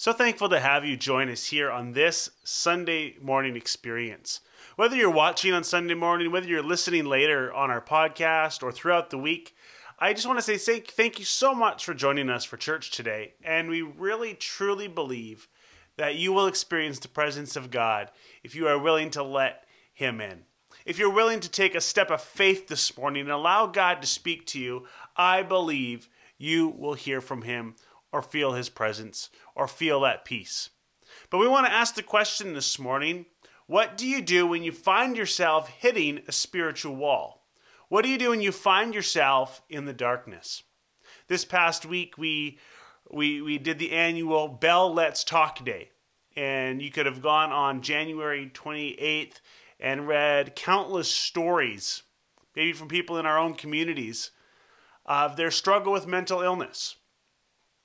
So thankful to have you join us here on this Sunday morning experience. Whether you're watching on Sunday morning, whether you're listening later on our podcast or throughout the week, I just want to say thank you so much for joining us for church today. And we really truly believe that you will experience the presence of God if you are willing to let Him in. If you're willing to take a step of faith this morning and allow God to speak to you, I believe you will hear from Him or feel His presence or feel that peace. But we want to ask the question this morning what do you do when you find yourself hitting a spiritual wall? What do you do when you find yourself in the darkness? This past week, we, we, we did the annual Bell Let's Talk Day. And you could have gone on January 28th and read countless stories, maybe from people in our own communities, of their struggle with mental illness.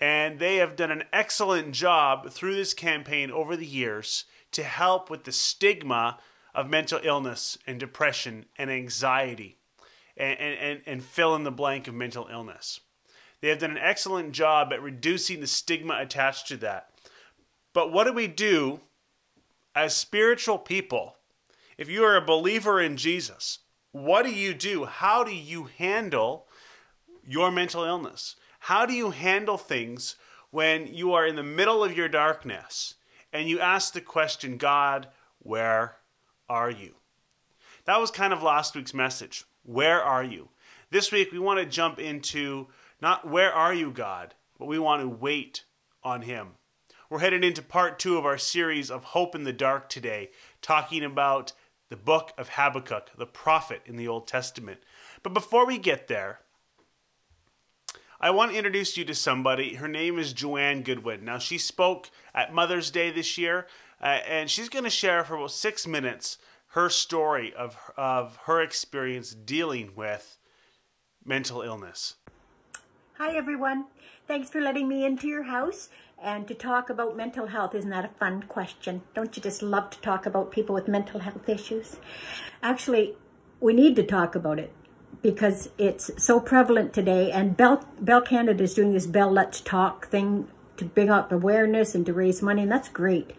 And they have done an excellent job through this campaign over the years to help with the stigma of mental illness and depression and anxiety and, and, and fill in the blank of mental illness. They have done an excellent job at reducing the stigma attached to that. But what do we do as spiritual people? If you are a believer in Jesus, what do you do? How do you handle your mental illness? How do you handle things when you are in the middle of your darkness and you ask the question, God, where are you? That was kind of last week's message. Where are you? This week, we want to jump into not where are you, God, but we want to wait on Him. We're headed into part two of our series of Hope in the Dark today, talking about the book of Habakkuk, the prophet in the Old Testament. But before we get there, I want to introduce you to somebody. Her name is Joanne Goodwin. Now, she spoke at Mother's Day this year, uh, and she's going to share for about six minutes her story of, of her experience dealing with mental illness. Hi, everyone. Thanks for letting me into your house and to talk about mental health. Isn't that a fun question? Don't you just love to talk about people with mental health issues? Actually, we need to talk about it because it's so prevalent today. And Bell, Bell Canada is doing this Bell Let's Talk thing to bring up awareness and to raise money, and that's great.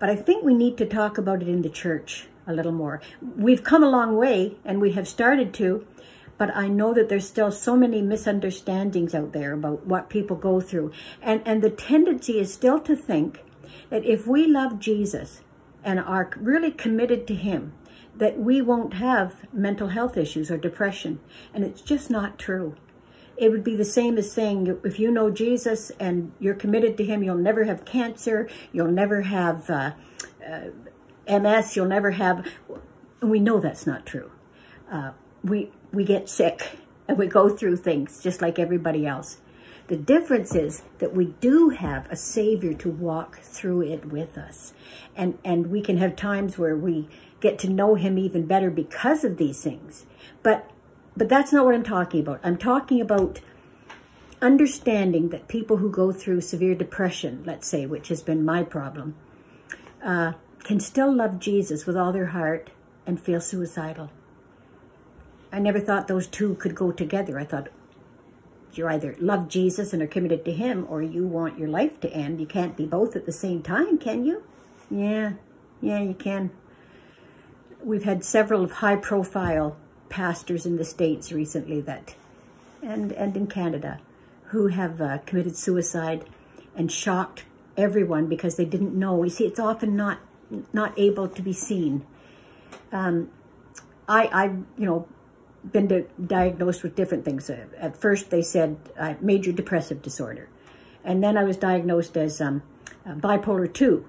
But I think we need to talk about it in the church a little more. We've come a long way and we have started to, but I know that there's still so many misunderstandings out there about what people go through. And, and the tendency is still to think that if we love Jesus and are really committed to him, that we won't have mental health issues or depression. And it's just not true. It would be the same as saying, if you know Jesus and you're committed to him, you'll never have cancer, you'll never have uh, uh, MS, you'll never have, and we know that's not true. Uh, we, we get sick and we go through things just like everybody else. The difference is that we do have a Savior to walk through it with us. And, and we can have times where we get to know Him even better because of these things. But, but that's not what I'm talking about. I'm talking about understanding that people who go through severe depression, let's say, which has been my problem, uh, can still love Jesus with all their heart and feel suicidal. I never thought those two could go together. I thought you either love Jesus and are committed to him or you want your life to end. You can't be both at the same time, can you? Yeah, yeah, you can. We've had several of high profile pastors in the States recently that, and, and in Canada, who have uh, committed suicide and shocked everyone because they didn't know. You see, it's often not not able to be seen. Um, I, I, you know, been diagnosed with different things. Uh, at first, they said uh, major depressive disorder, and then I was diagnosed as um, uh, bipolar two,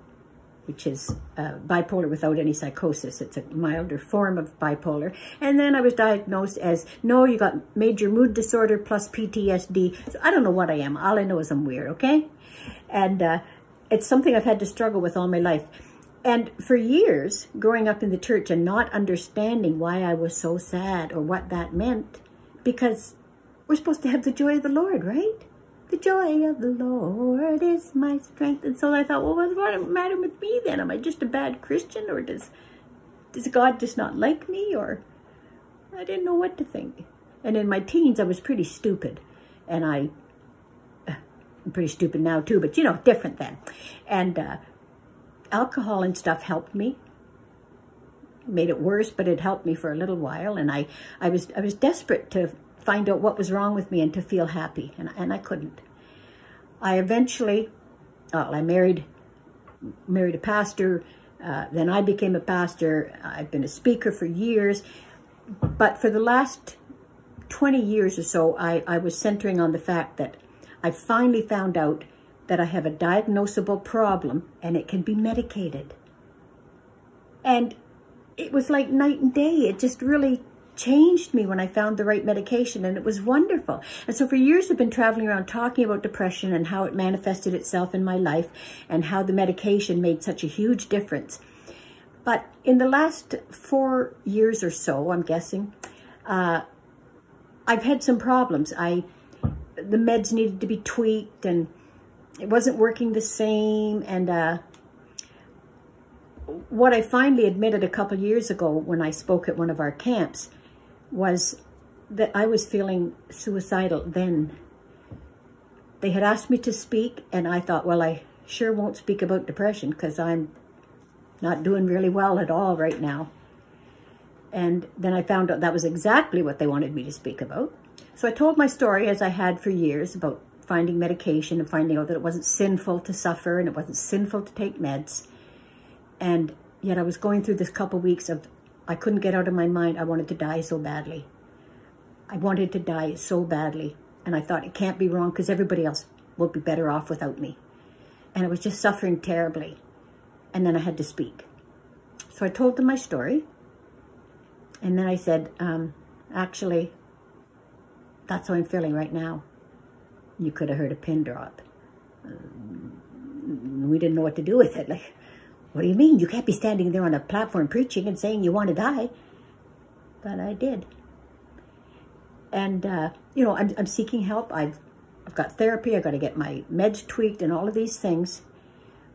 which is uh, bipolar without any psychosis. It's a milder form of bipolar. And then I was diagnosed as no, you got major mood disorder plus PTSD. So I don't know what I am. All I know is I'm weird. Okay, and uh, it's something I've had to struggle with all my life. And for years, growing up in the church and not understanding why I was so sad or what that meant, because we're supposed to have the joy of the Lord, right? The joy of the Lord is my strength. And so I thought, well, what's the matter with me then? Am I just a bad Christian or does, does God just not like me? Or I didn't know what to think. And in my teens, I was pretty stupid. And I I'm pretty stupid now too, but you know, different then. And uh, alcohol and stuff helped me. Made it worse, but it helped me for a little while. And I, I was, I was desperate to find out what was wrong with me and to feel happy, and and I couldn't. I eventually, well, I married, married a pastor. Uh, then I became a pastor. I've been a speaker for years, but for the last 20 years or so, I, I was centering on the fact that I finally found out that I have a diagnosable problem and it can be medicated. And it was like night and day. It just really changed me when I found the right medication and it was wonderful. And so for years I've been traveling around talking about depression and how it manifested itself in my life and how the medication made such a huge difference. But in the last four years or so, I'm guessing, uh, I've had some problems. I the meds needed to be tweaked and it wasn't working the same. And uh, what I finally admitted a couple years ago when I spoke at one of our camps was that I was feeling suicidal then. They had asked me to speak, and I thought, well, I sure won't speak about depression because I'm not doing really well at all right now. And then I found out that was exactly what they wanted me to speak about. So I told my story as I had for years about finding medication and finding out that it wasn't sinful to suffer and it wasn't sinful to take meds. And yet I was going through this couple weeks of, I couldn't get out of my mind. I wanted to die so badly. I wanted to die so badly. And I thought it can't be wrong because everybody else will be better off without me. And I was just suffering terribly. And then I had to speak. So I told them my story. And then I said, um, actually, that's how I'm feeling right now. You could have heard a pin drop. Um, we didn't know what to do with it. Like, what do you mean? You can't be standing there on a platform preaching and saying you want to die. But I did. And, uh, you know, I'm, I'm seeking help. I've, I've got therapy. I've got to get my meds tweaked and all of these things.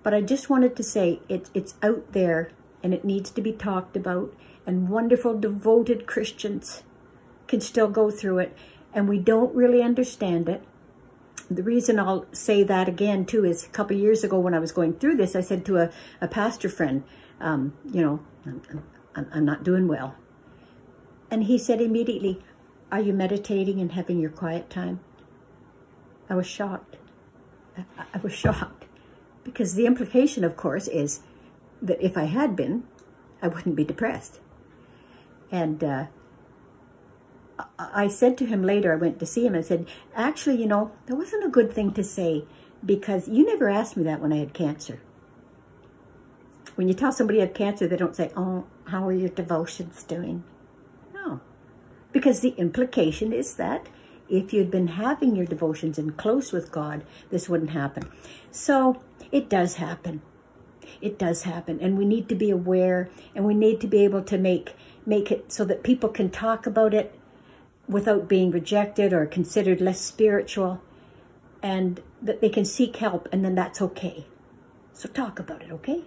But I just wanted to say it, it's out there and it needs to be talked about and wonderful, devoted Christians can still go through it, and we don't really understand it. The reason I'll say that again, too, is a couple years ago when I was going through this, I said to a, a pastor friend, um, you know, I'm, I'm, I'm not doing well. And he said immediately, are you meditating and having your quiet time? I was shocked. I, I was shocked. Because the implication, of course, is that if I had been, I wouldn't be depressed. And uh, I said to him later, I went to see him, I said, actually, you know, that wasn't a good thing to say because you never asked me that when I had cancer. When you tell somebody you have cancer, they don't say, oh, how are your devotions doing? No, because the implication is that if you'd been having your devotions and close with God, this wouldn't happen. So it does happen. It does happen. And we need to be aware and we need to be able to make make it so that people can talk about it without being rejected or considered less spiritual and that they can seek help and then that's okay. So talk about it, okay?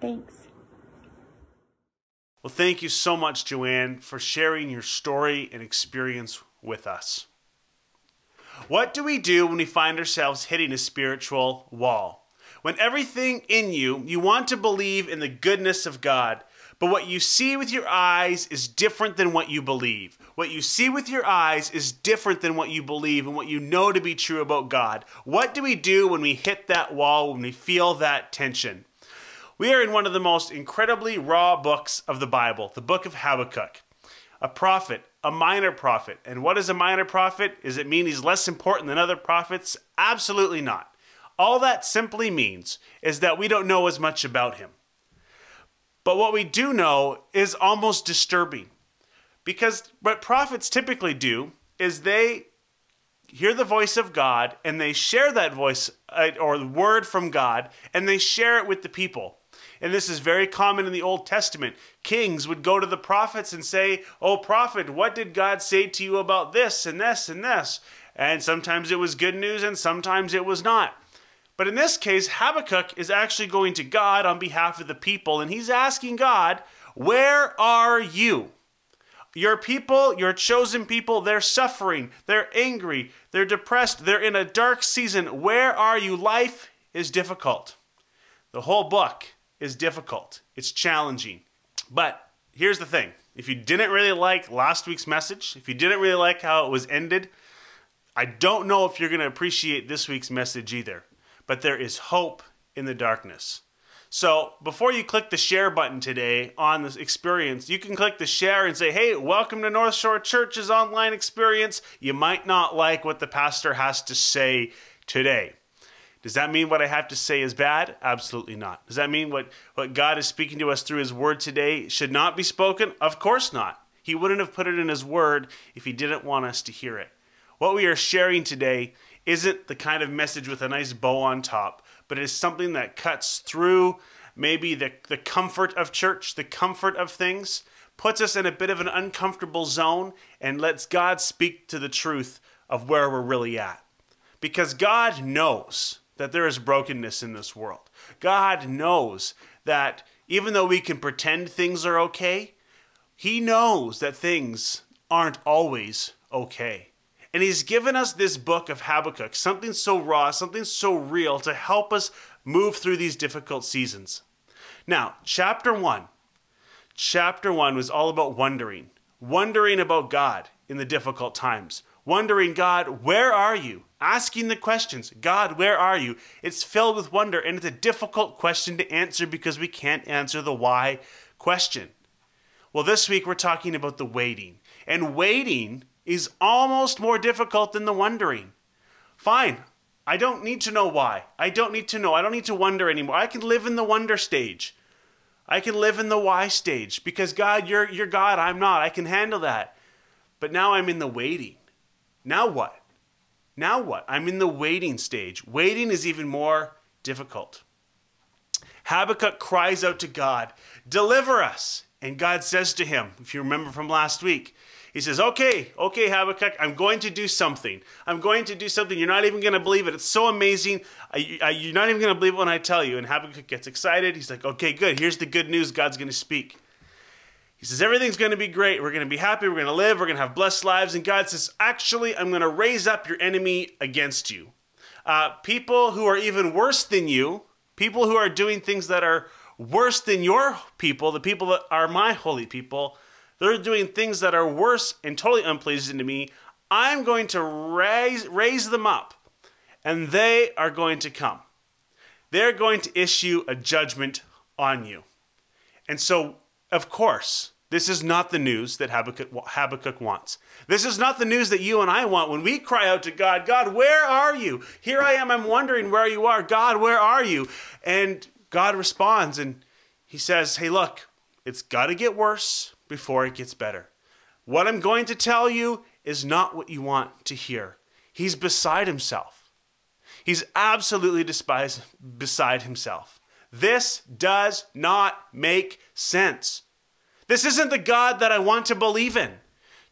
Thanks. Well, thank you so much, Joanne, for sharing your story and experience with us. What do we do when we find ourselves hitting a spiritual wall? When everything in you, you want to believe in the goodness of God, but what you see with your eyes is different than what you believe. What you see with your eyes is different than what you believe and what you know to be true about God. What do we do when we hit that wall, when we feel that tension? We are in one of the most incredibly raw books of the Bible, the book of Habakkuk. A prophet, a minor prophet. And what is a minor prophet? Does it mean he's less important than other prophets? Absolutely not. All that simply means is that we don't know as much about him. But what we do know is almost disturbing. Because what prophets typically do is they hear the voice of God and they share that voice uh, or word from God and they share it with the people. And this is very common in the Old Testament. Kings would go to the prophets and say, Oh, prophet, what did God say to you about this and this and this? And sometimes it was good news and sometimes it was not. But in this case, Habakkuk is actually going to God on behalf of the people, and he's asking God, Where are you? Your people, your chosen people, they're suffering, they're angry, they're depressed, they're in a dark season. Where are you? Life is difficult. The whole book is difficult, it's challenging. But here's the thing if you didn't really like last week's message, if you didn't really like how it was ended, I don't know if you're going to appreciate this week's message either. But there is hope in the darkness. So before you click the share button today on this experience, you can click the share and say, hey, welcome to North Shore Church's online experience. You might not like what the pastor has to say today. Does that mean what I have to say is bad? Absolutely not. Does that mean what, what God is speaking to us through His Word today should not be spoken? Of course not. He wouldn't have put it in His Word if He didn't want us to hear it. What we are sharing today isn't the kind of message with a nice bow on top, but it is something that cuts through maybe the, the comfort of church, the comfort of things, puts us in a bit of an uncomfortable zone, and lets God speak to the truth of where we're really at. Because God knows that there is brokenness in this world. God knows that even though we can pretend things are okay, He knows that things aren't always okay. And he's given us this book of Habakkuk, something so raw, something so real to help us move through these difficult seasons. Now, chapter 1. Chapter 1 was all about wondering, wondering about God in the difficult times. Wondering, God, where are you? Asking the questions, God, where are you? It's filled with wonder, and it's a difficult question to answer because we can't answer the why question. Well, this week we're talking about the waiting. And waiting is almost more difficult than the wondering. Fine, I don't need to know why. I don't need to know. I don't need to wonder anymore. I can live in the wonder stage. I can live in the why stage because God, you're, you're God, I'm not. I can handle that. But now I'm in the waiting. Now what? Now what? I'm in the waiting stage. Waiting is even more difficult. Habakkuk cries out to God, Deliver us. And God says to him, if you remember from last week, he says, Okay, okay, Habakkuk, I'm going to do something. I'm going to do something. You're not even going to believe it. It's so amazing. I, I, you're not even going to believe it when I tell you. And Habakkuk gets excited. He's like, Okay, good. Here's the good news God's going to speak. He says, Everything's going to be great. We're going to be happy. We're going to live. We're going to have blessed lives. And God says, Actually, I'm going to raise up your enemy against you. Uh, people who are even worse than you, people who are doing things that are worse than your people, the people that are my holy people, they're doing things that are worse and totally unpleasing to me. I'm going to raise, raise them up, and they are going to come. They're going to issue a judgment on you. And so, of course, this is not the news that Habakkuk, Habakkuk, wants. This is not the news that you and I want when we cry out to God, God, where are you? Here I am, I'm wondering where you are. God, where are you? And God responds and he says, Hey, look, it's got to get worse before it gets better. What I'm going to tell you is not what you want to hear. He's beside himself. He's absolutely despised, beside himself. This does not make sense. This isn't the God that I want to believe in.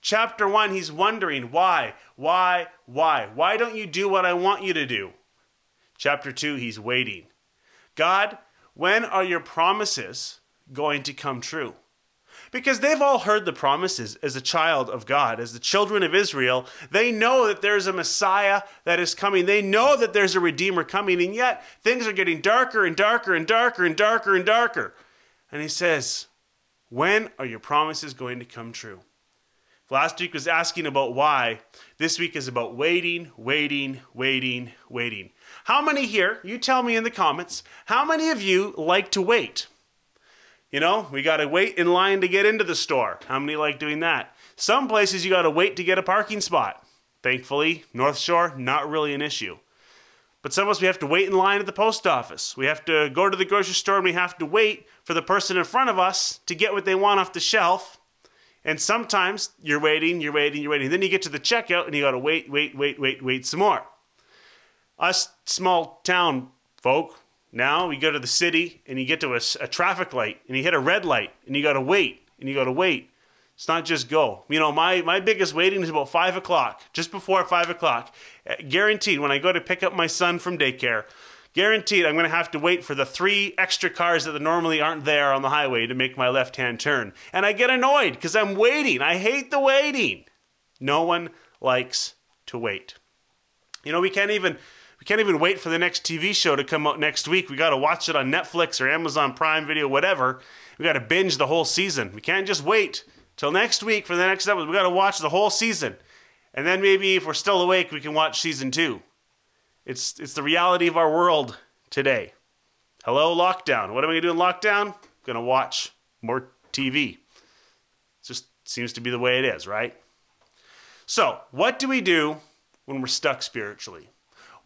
Chapter 1, he's wondering why, why, why? Why don't you do what I want you to do? Chapter 2, he's waiting. God, when are your promises going to come true? Because they've all heard the promises as a child of God, as the children of Israel. They know that there's a Messiah that is coming. They know that there's a Redeemer coming, and yet things are getting darker and darker and darker and darker and darker. And he says, When are your promises going to come true? Last week was asking about why. This week is about waiting, waiting, waiting, waiting. How many here, you tell me in the comments, how many of you like to wait? You know, we got to wait in line to get into the store. How many like doing that? Some places you got to wait to get a parking spot. Thankfully, North Shore, not really an issue. But some of us, we have to wait in line at the post office. We have to go to the grocery store and we have to wait for the person in front of us to get what they want off the shelf. And sometimes you're waiting, you're waiting, you're waiting. Then you get to the checkout and you got to wait, wait, wait, wait, wait some more. Us small town folk, now we go to the city and you get to a, a traffic light and you hit a red light and you got to wait and you got to wait. It's not just go. You know, my, my biggest waiting is about five o'clock, just before five o'clock. Uh, guaranteed, when I go to pick up my son from daycare, Guaranteed, I'm going to have to wait for the three extra cars that normally aren't there on the highway to make my left hand turn. And I get annoyed because I'm waiting. I hate the waiting. No one likes to wait. You know, we can't even can't even wait for the next TV show to come out next week. We got to watch it on Netflix or Amazon Prime Video, whatever. We got to binge the whole season. We can't just wait till next week for the next episode. We got to watch the whole season. And then maybe if we're still awake, we can watch season 2. It's it's the reality of our world today. Hello lockdown. What am I going to do in lockdown? I'm going to watch more TV. It just seems to be the way it is, right? So, what do we do when we're stuck spiritually?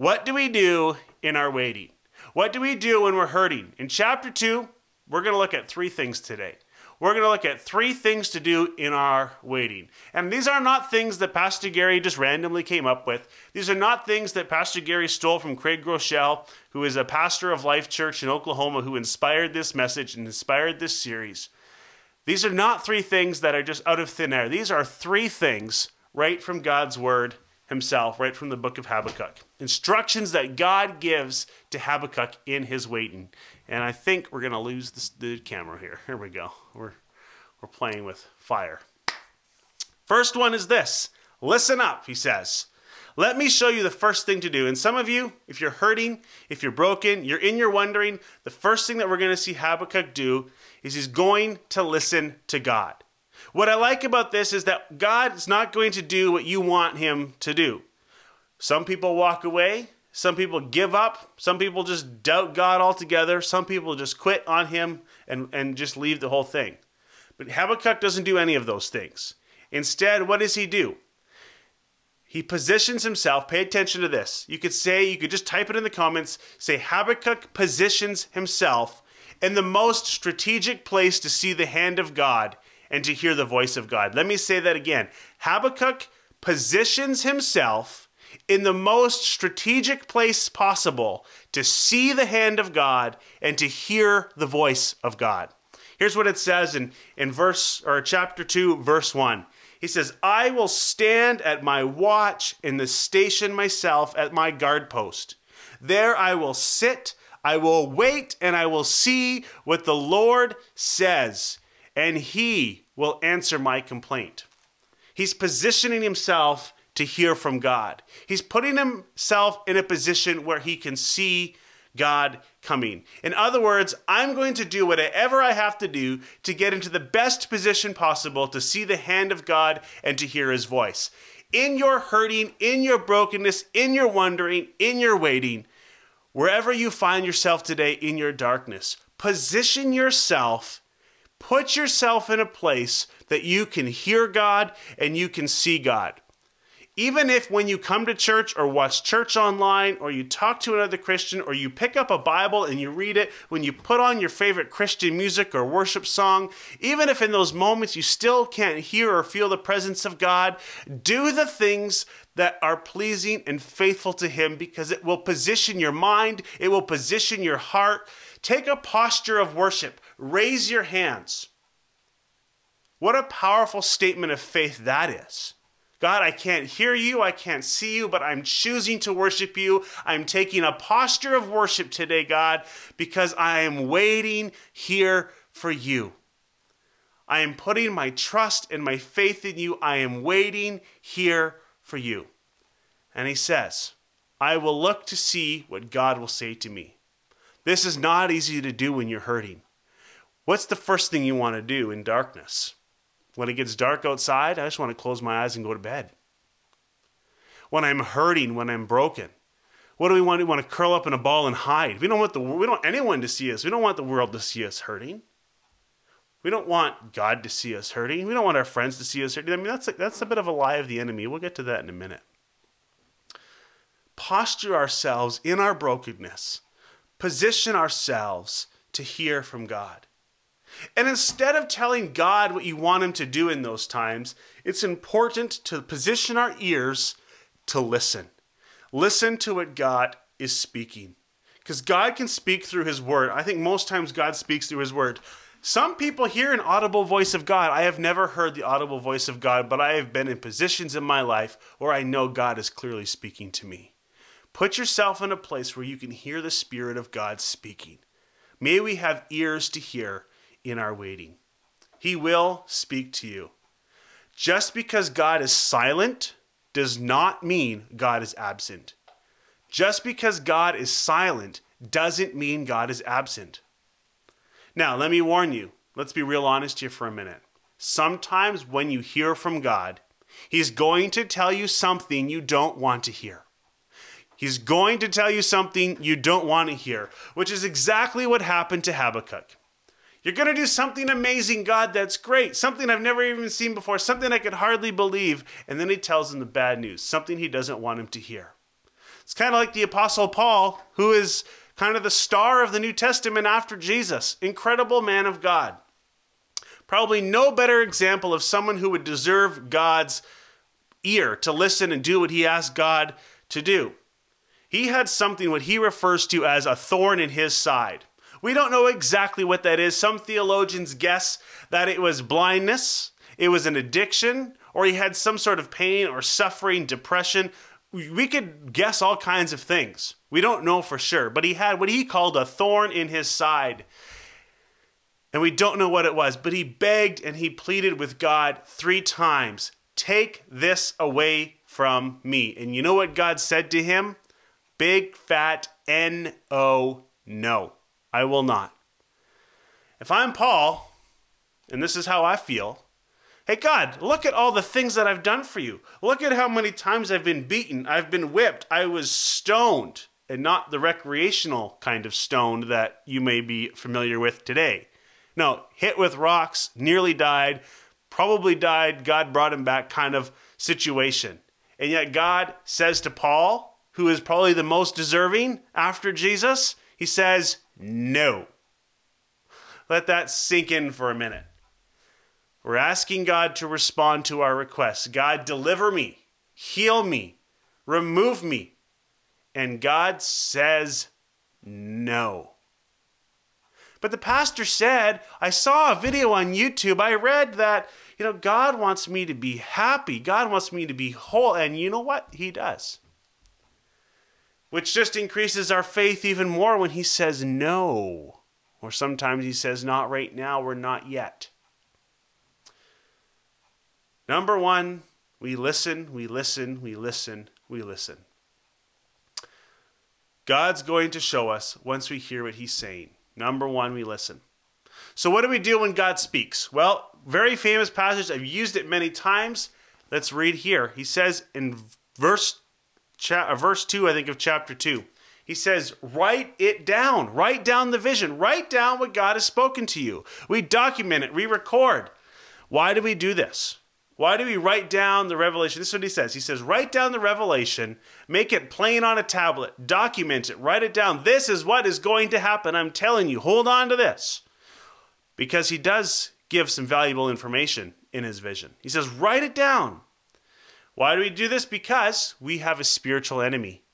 What do we do in our waiting? What do we do when we're hurting? In chapter 2, we're going to look at three things today. We're going to look at three things to do in our waiting. And these are not things that Pastor Gary just randomly came up with. These are not things that Pastor Gary stole from Craig Groeschel, who is a pastor of Life Church in Oklahoma, who inspired this message and inspired this series. These are not three things that are just out of thin air. These are three things right from God's Word Himself, right from the book of Habakkuk. Instructions that God gives to Habakkuk in his waiting. And I think we're going to lose this, the camera here. Here we go. We're, we're playing with fire. First one is this listen up, he says. Let me show you the first thing to do. And some of you, if you're hurting, if you're broken, you're in your wondering, the first thing that we're going to see Habakkuk do is he's going to listen to God. What I like about this is that God is not going to do what you want him to do. Some people walk away, some people give up. Some people just doubt God altogether. Some people just quit on Him and, and just leave the whole thing. But Habakkuk doesn't do any of those things. Instead, what does he do? He positions himself. Pay attention to this. You could say, you could just type it in the comments, say Habakkuk positions himself in the most strategic place to see the hand of God and to hear the voice of God. Let me say that again. Habakkuk positions himself in the most strategic place possible to see the hand of God and to hear the voice of God. Here's what it says in, in verse or chapter 2, verse 1. He says, I will stand at my watch in the station myself at my guard post. There I will sit, I will wait, and I will see what the Lord says, and he will answer my complaint. He's positioning himself to hear from God. He's putting himself in a position where he can see God coming. In other words, I'm going to do whatever I have to do to get into the best position possible to see the hand of God and to hear his voice. In your hurting, in your brokenness, in your wondering, in your waiting, wherever you find yourself today in your darkness, position yourself, put yourself in a place that you can hear God and you can see God even if when you come to church or watch church online or you talk to another Christian or you pick up a Bible and you read it, when you put on your favorite Christian music or worship song, even if in those moments you still can't hear or feel the presence of God, do the things that are pleasing and faithful to Him because it will position your mind, it will position your heart. Take a posture of worship, raise your hands. What a powerful statement of faith that is. God, I can't hear you, I can't see you, but I'm choosing to worship you. I'm taking a posture of worship today, God, because I am waiting here for you. I am putting my trust and my faith in you. I am waiting here for you. And he says, I will look to see what God will say to me. This is not easy to do when you're hurting. What's the first thing you want to do in darkness? When it gets dark outside, I just want to close my eyes and go to bed. When I'm hurting, when I'm broken, what do we want? We want to curl up in a ball and hide. We don't want the we don't want anyone to see us. We don't want the world to see us hurting. We don't want God to see us hurting. We don't want our friends to see us hurting. I mean, that's a, that's a bit of a lie of the enemy. We'll get to that in a minute. Posture ourselves in our brokenness. Position ourselves to hear from God. And instead of telling God what you want Him to do in those times, it's important to position our ears to listen. Listen to what God is speaking. Because God can speak through His Word. I think most times God speaks through His Word. Some people hear an audible voice of God. I have never heard the audible voice of God, but I have been in positions in my life where I know God is clearly speaking to me. Put yourself in a place where you can hear the Spirit of God speaking. May we have ears to hear in our waiting. He will speak to you. Just because God is silent does not mean God is absent. Just because God is silent doesn't mean God is absent. Now, let me warn you. Let's be real honest here for a minute. Sometimes when you hear from God, He's going to tell you something you don't want to hear. He's going to tell you something you don't want to hear, which is exactly what happened to Habakkuk. You're going to do something amazing, God, that's great, something I've never even seen before, something I could hardly believe. And then he tells him the bad news, something he doesn't want him to hear. It's kind of like the Apostle Paul, who is kind of the star of the New Testament after Jesus, incredible man of God. Probably no better example of someone who would deserve God's ear to listen and do what he asked God to do he had something what he refers to as a thorn in his side. We don't know exactly what that is. Some theologians guess that it was blindness, it was an addiction, or he had some sort of pain or suffering, depression. We could guess all kinds of things. We don't know for sure, but he had what he called a thorn in his side. And we don't know what it was, but he begged and he pleaded with God three times Take this away from me. And you know what God said to him? Big fat N O no. I will not. If I'm Paul, and this is how I feel, hey God, look at all the things that I've done for you. Look at how many times I've been beaten, I've been whipped, I was stoned, and not the recreational kind of stoned that you may be familiar with today. No, hit with rocks, nearly died, probably died, God brought him back kind of situation. And yet God says to Paul, who is probably the most deserving after Jesus, he says, No. Let that sink in for a minute. We're asking God to respond to our requests. God, deliver me, heal me, remove me. And God says, No. But the pastor said, I saw a video on YouTube. I read that, you know, God wants me to be happy. God wants me to be whole. And you know what? He does which just increases our faith even more when he says no. Or sometimes he says, not right now, or not yet. Number one, we listen, we listen, we listen, we listen. God's going to show us once we hear what he's saying. Number one, we listen. So, what do we do when God speaks? Well, very famous passage. I've used it many times. Let's read here. He says in verse cha- uh, verse 2, I think, of chapter 2. He says, write it down. Write down the vision. Write down what God has spoken to you. We document it, we record. Why do we do this? Why do we write down the revelation? This is what he says. He says, write down the revelation, make it plain on a tablet, document it, write it down. This is what is going to happen. I'm telling you, hold on to this. Because he does give some valuable information in his vision. He says, write it down. Why do we do this? Because we have a spiritual enemy.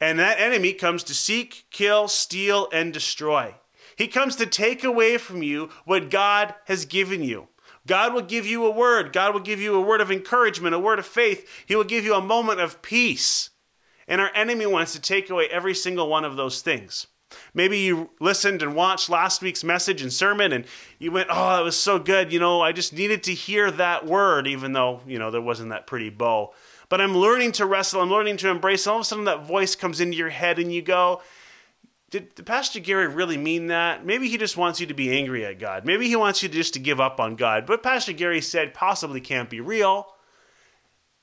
And that enemy comes to seek, kill, steal, and destroy. He comes to take away from you what God has given you. God will give you a word. God will give you a word of encouragement, a word of faith. He will give you a moment of peace. And our enemy wants to take away every single one of those things. Maybe you listened and watched last week's message and sermon and you went, Oh, that was so good. You know, I just needed to hear that word, even though, you know, there wasn't that pretty bow. But I'm learning to wrestle, I'm learning to embrace. All of a sudden, that voice comes into your head and you go, did, did Pastor Gary really mean that? Maybe he just wants you to be angry at God. Maybe he wants you just to give up on God. But Pastor Gary said possibly can't be real.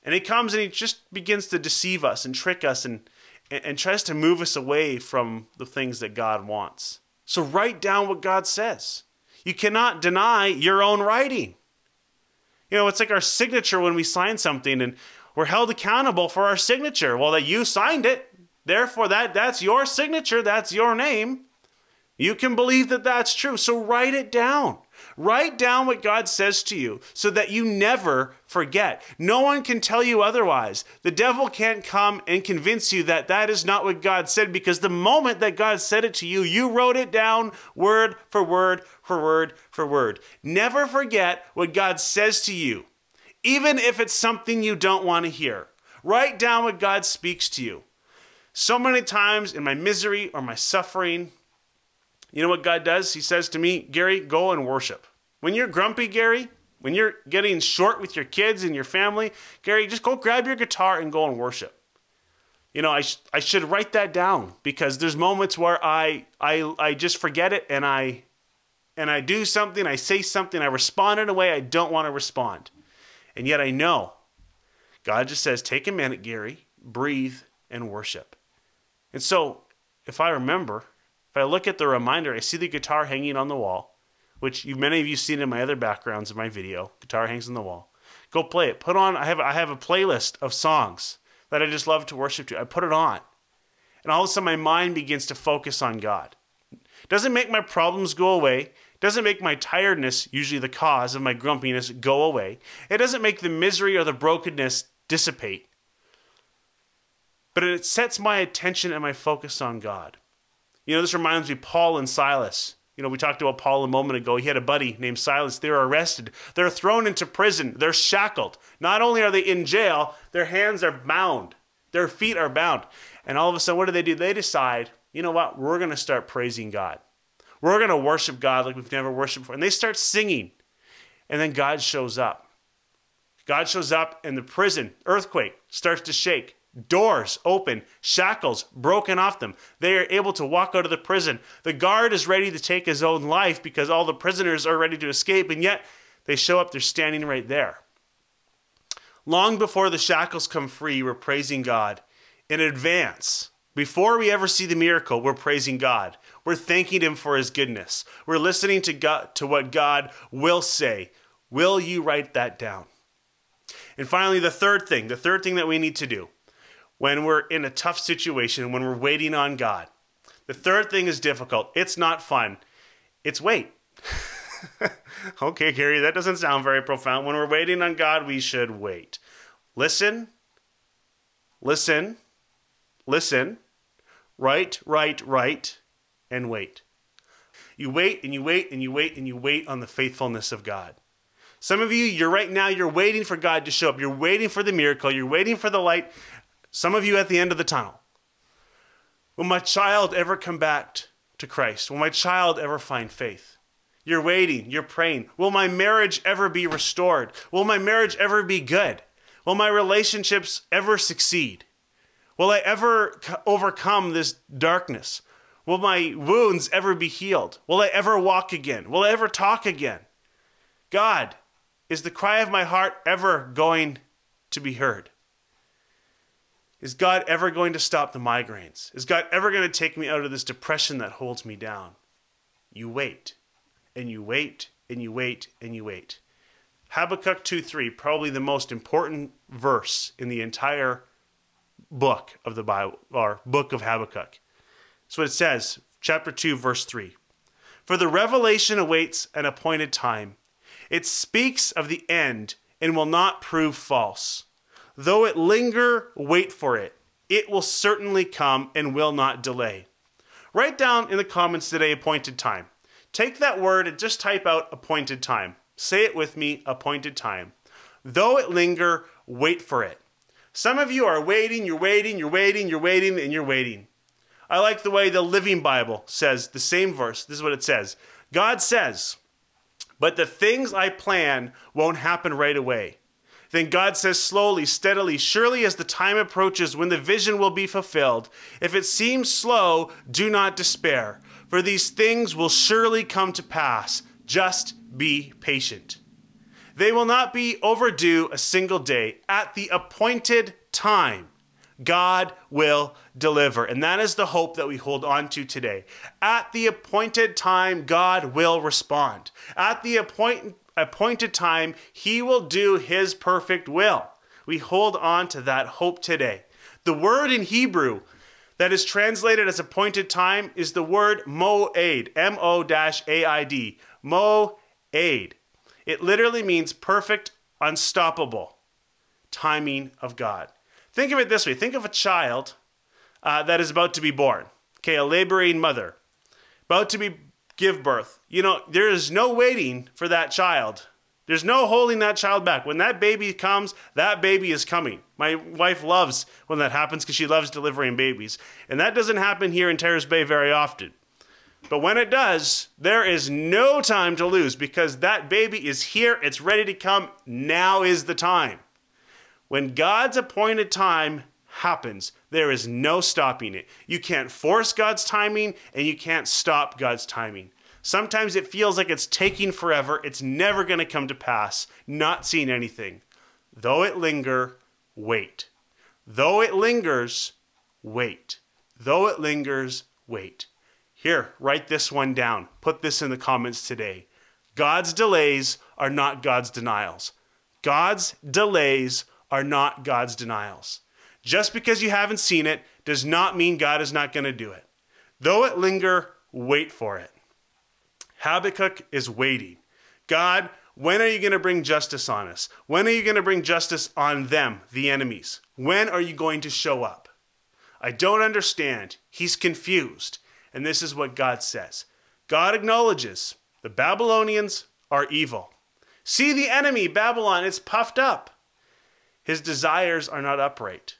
And he comes and he just begins to deceive us and trick us and and, and tries to move us away from the things that God wants. So write down what God says. You cannot deny your own writing. You know, it's like our signature when we sign something and we're held accountable for our signature. Well, that you signed it, therefore that that's your signature, that's your name. You can believe that that's true. So write it down. Write down what God says to you so that you never forget. No one can tell you otherwise. The devil can't come and convince you that that is not what God said because the moment that God said it to you, you wrote it down word for word for word for word. Never forget what God says to you, even if it's something you don't want to hear. Write down what God speaks to you. So many times in my misery or my suffering, you know what God does? He says to me, Gary, go and worship. When you're grumpy, Gary, when you're getting short with your kids and your family, Gary, just go grab your guitar and go and worship. You know, I, sh- I should write that down because there's moments where I, I, I just forget it and I, and I do something, I say something, I respond in a way I don't want to respond. And yet I know God just says, take a minute, Gary, breathe and worship. And so if I remember, if I look at the reminder, I see the guitar hanging on the wall which you, many of you seen in my other backgrounds in my video. Guitar hangs on the wall. Go play it. Put on. I have I have a playlist of songs that I just love to worship to. I put it on, and all of a sudden my mind begins to focus on God. Doesn't make my problems go away. Doesn't make my tiredness, usually the cause of my grumpiness, go away. It doesn't make the misery or the brokenness dissipate. But it sets my attention and my focus on God. You know, this reminds me Paul and Silas you know, we talked about Paul a moment ago. He had a buddy named Silas. They're arrested. They're thrown into prison. They're shackled. Not only are they in jail, their hands are bound, their feet are bound. And all of a sudden, what do they do? They decide, you know what? We're going to start praising God. We're going to worship God like we've never worshiped before. And they start singing. And then God shows up. God shows up, and the prison, earthquake, starts to shake doors open, shackles broken off them. They are able to walk out of the prison. The guard is ready to take his own life because all the prisoners are ready to escape, and yet they show up, they're standing right there. Long before the shackles come free, we're praising God in advance. Before we ever see the miracle, we're praising God. We're thanking Him for His goodness. We're listening to God to what God will say. Will you write that down? And finally, the third thing, the third thing that we need to do when we're in a tough situation, when we're waiting on God. The third thing is difficult. It's not fun. It's wait. okay, Gary, that doesn't sound very profound. When we're waiting on God, we should wait. Listen, listen, listen, write, write, write, and wait. You wait and you wait and you wait and you wait on the faithfulness of God. Some of you, you're right now, you're waiting for God to show up. You're waiting for the miracle. You're waiting for the light. Some of you at the end of the tunnel. Will my child ever come back to Christ? Will my child ever find faith? You're waiting, you're praying. Will my marriage ever be restored? Will my marriage ever be good? Will my relationships ever succeed? Will I ever overcome this darkness? Will my wounds ever be healed? Will I ever walk again? Will I ever talk again? God, is the cry of my heart ever going to be heard? Is God ever going to stop the migraines? Is God ever going to take me out of this depression that holds me down? You wait, and you wait, and you wait, and you wait. Habakkuk 2 3, probably the most important verse in the entire book of the Bible, or book of Habakkuk. That's what it says, chapter 2, verse 3. For the revelation awaits an appointed time. It speaks of the end and will not prove false. Though it linger, wait for it. It will certainly come and will not delay. Write down in the comments today appointed time. Take that word and just type out appointed time. Say it with me appointed time. Though it linger, wait for it. Some of you are waiting, you're waiting, you're waiting, you're waiting, and you're waiting. I like the way the Living Bible says the same verse. This is what it says God says, But the things I plan won't happen right away. Then God says slowly, steadily, surely as the time approaches when the vision will be fulfilled. If it seems slow, do not despair, for these things will surely come to pass. Just be patient. They will not be overdue a single day. At the appointed time, God will deliver. And that is the hope that we hold on to today. At the appointed time, God will respond. At the appointed appointed time, he will do his perfect will. We hold on to that hope today. The word in Hebrew that is translated as appointed time is the word moed, M O A I D, moed. It literally means perfect, unstoppable timing of God. Think of it this way think of a child uh, that is about to be born, okay, a laboring mother, about to be give birth. You know, there is no waiting for that child There's no holding that child back. When that baby comes, that baby is coming. My wife loves when that happens because she loves delivering babies. And that doesn't happen here in Terrace Bay very often. But when it does, there is no time to lose because that baby is here. It's ready to come. Now is the time. When God's appointed time happens, there is no stopping it. You can't force God's timing and you can't stop God's timing. Sometimes it feels like it's taking forever. It's never going to come to pass. Not seeing anything. Though it linger, wait. Though it lingers, wait. Though it lingers, wait. Here, write this one down. Put this in the comments today. God's delays are not God's denials. God's delays are not God's denials. Just because you haven't seen it does not mean God is not going to do it. Though it linger, wait for it. Habakkuk is waiting. God, when are you going to bring justice on us? When are you going to bring justice on them, the enemies? When are you going to show up? I don't understand. He's confused. And this is what God says God acknowledges the Babylonians are evil. See the enemy, Babylon, it's puffed up. His desires are not upright.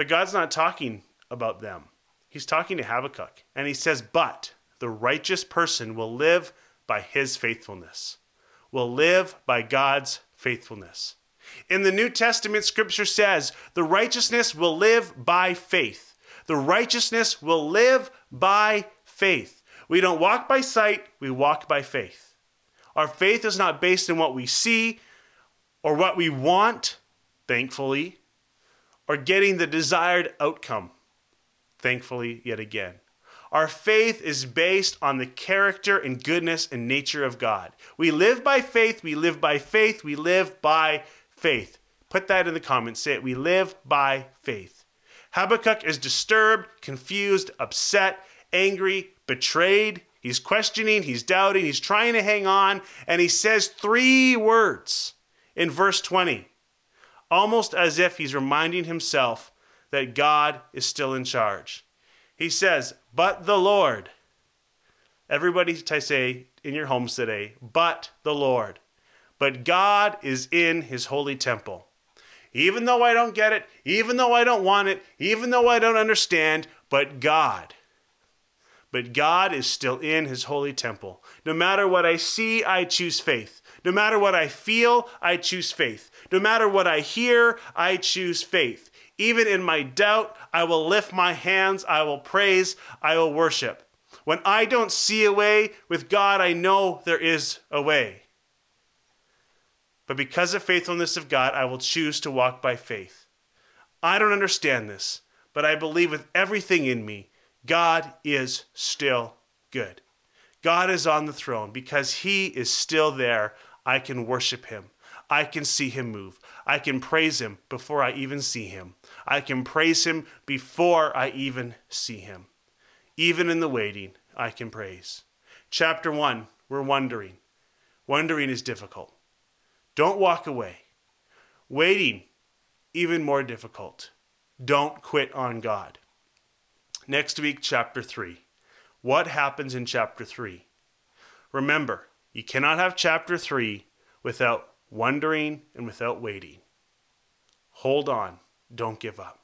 But God's not talking about them. He's talking to Habakkuk. And he says, But the righteous person will live by his faithfulness, will live by God's faithfulness. In the New Testament, scripture says, The righteousness will live by faith. The righteousness will live by faith. We don't walk by sight, we walk by faith. Our faith is not based in what we see or what we want, thankfully, or getting the desired outcome, thankfully, yet again. Our faith is based on the character and goodness and nature of God. We live by faith, we live by faith, we live by faith. Put that in the comments. Say it. We live by faith. Habakkuk is disturbed, confused, upset, angry, betrayed. He's questioning, he's doubting, he's trying to hang on, and he says three words in verse 20, almost as if he's reminding himself that God is still in charge. He says, But the Lord. Everybody say in your homes today, But the Lord. But God is in his holy temple. Even though I don't get it, even though I don't want it, even though I don't understand, but God but God is still in his holy temple. No matter what I see, I choose faith. No matter what I feel, I choose faith. No matter what I hear, I choose faith. Even in my doubt, I will lift my hands, I will praise, I will worship. When I don't see a way, with God, I know there is a way. But because of faithfulness of God, I will choose to walk by faith. I don't understand this, but I believe with everything in me God is still good. God is on the throne because he is still there. I can worship him. I can see him move. I can praise him before I even see him. I can praise him before I even see him. Even in the waiting, I can praise. Chapter 1, we're wondering. Wondering is difficult. Don't walk away. Waiting, even more difficult. Don't quit on God. Next week, chapter 3. What happens in chapter 3? Remember, you cannot have chapter 3 without wondering and without waiting. Hold on. Don't give up.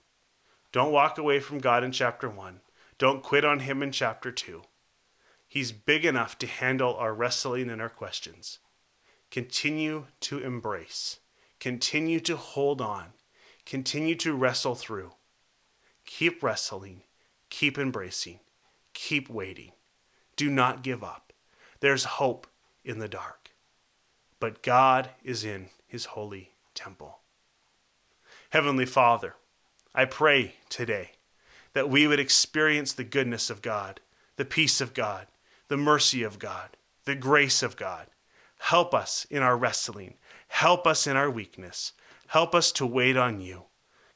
Don't walk away from God in chapter 1. Don't quit on Him in chapter 2. He's big enough to handle our wrestling and our questions. Continue to embrace. Continue to hold on. Continue to wrestle through. Keep wrestling. Keep embracing. Keep waiting. Do not give up. There's hope in the dark. But God is in his holy temple. Heavenly Father, I pray today that we would experience the goodness of God, the peace of God, the mercy of God, the grace of God. Help us in our wrestling. Help us in our weakness. Help us to wait on you.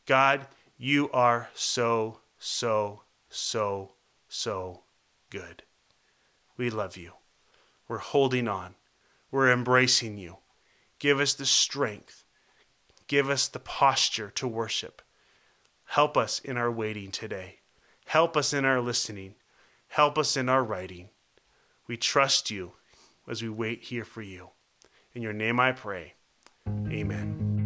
God, you are so, so so, so good. We love you. We're holding on. We're embracing you. Give us the strength. Give us the posture to worship. Help us in our waiting today. Help us in our listening. Help us in our writing. We trust you as we wait here for you. In your name I pray. Amen.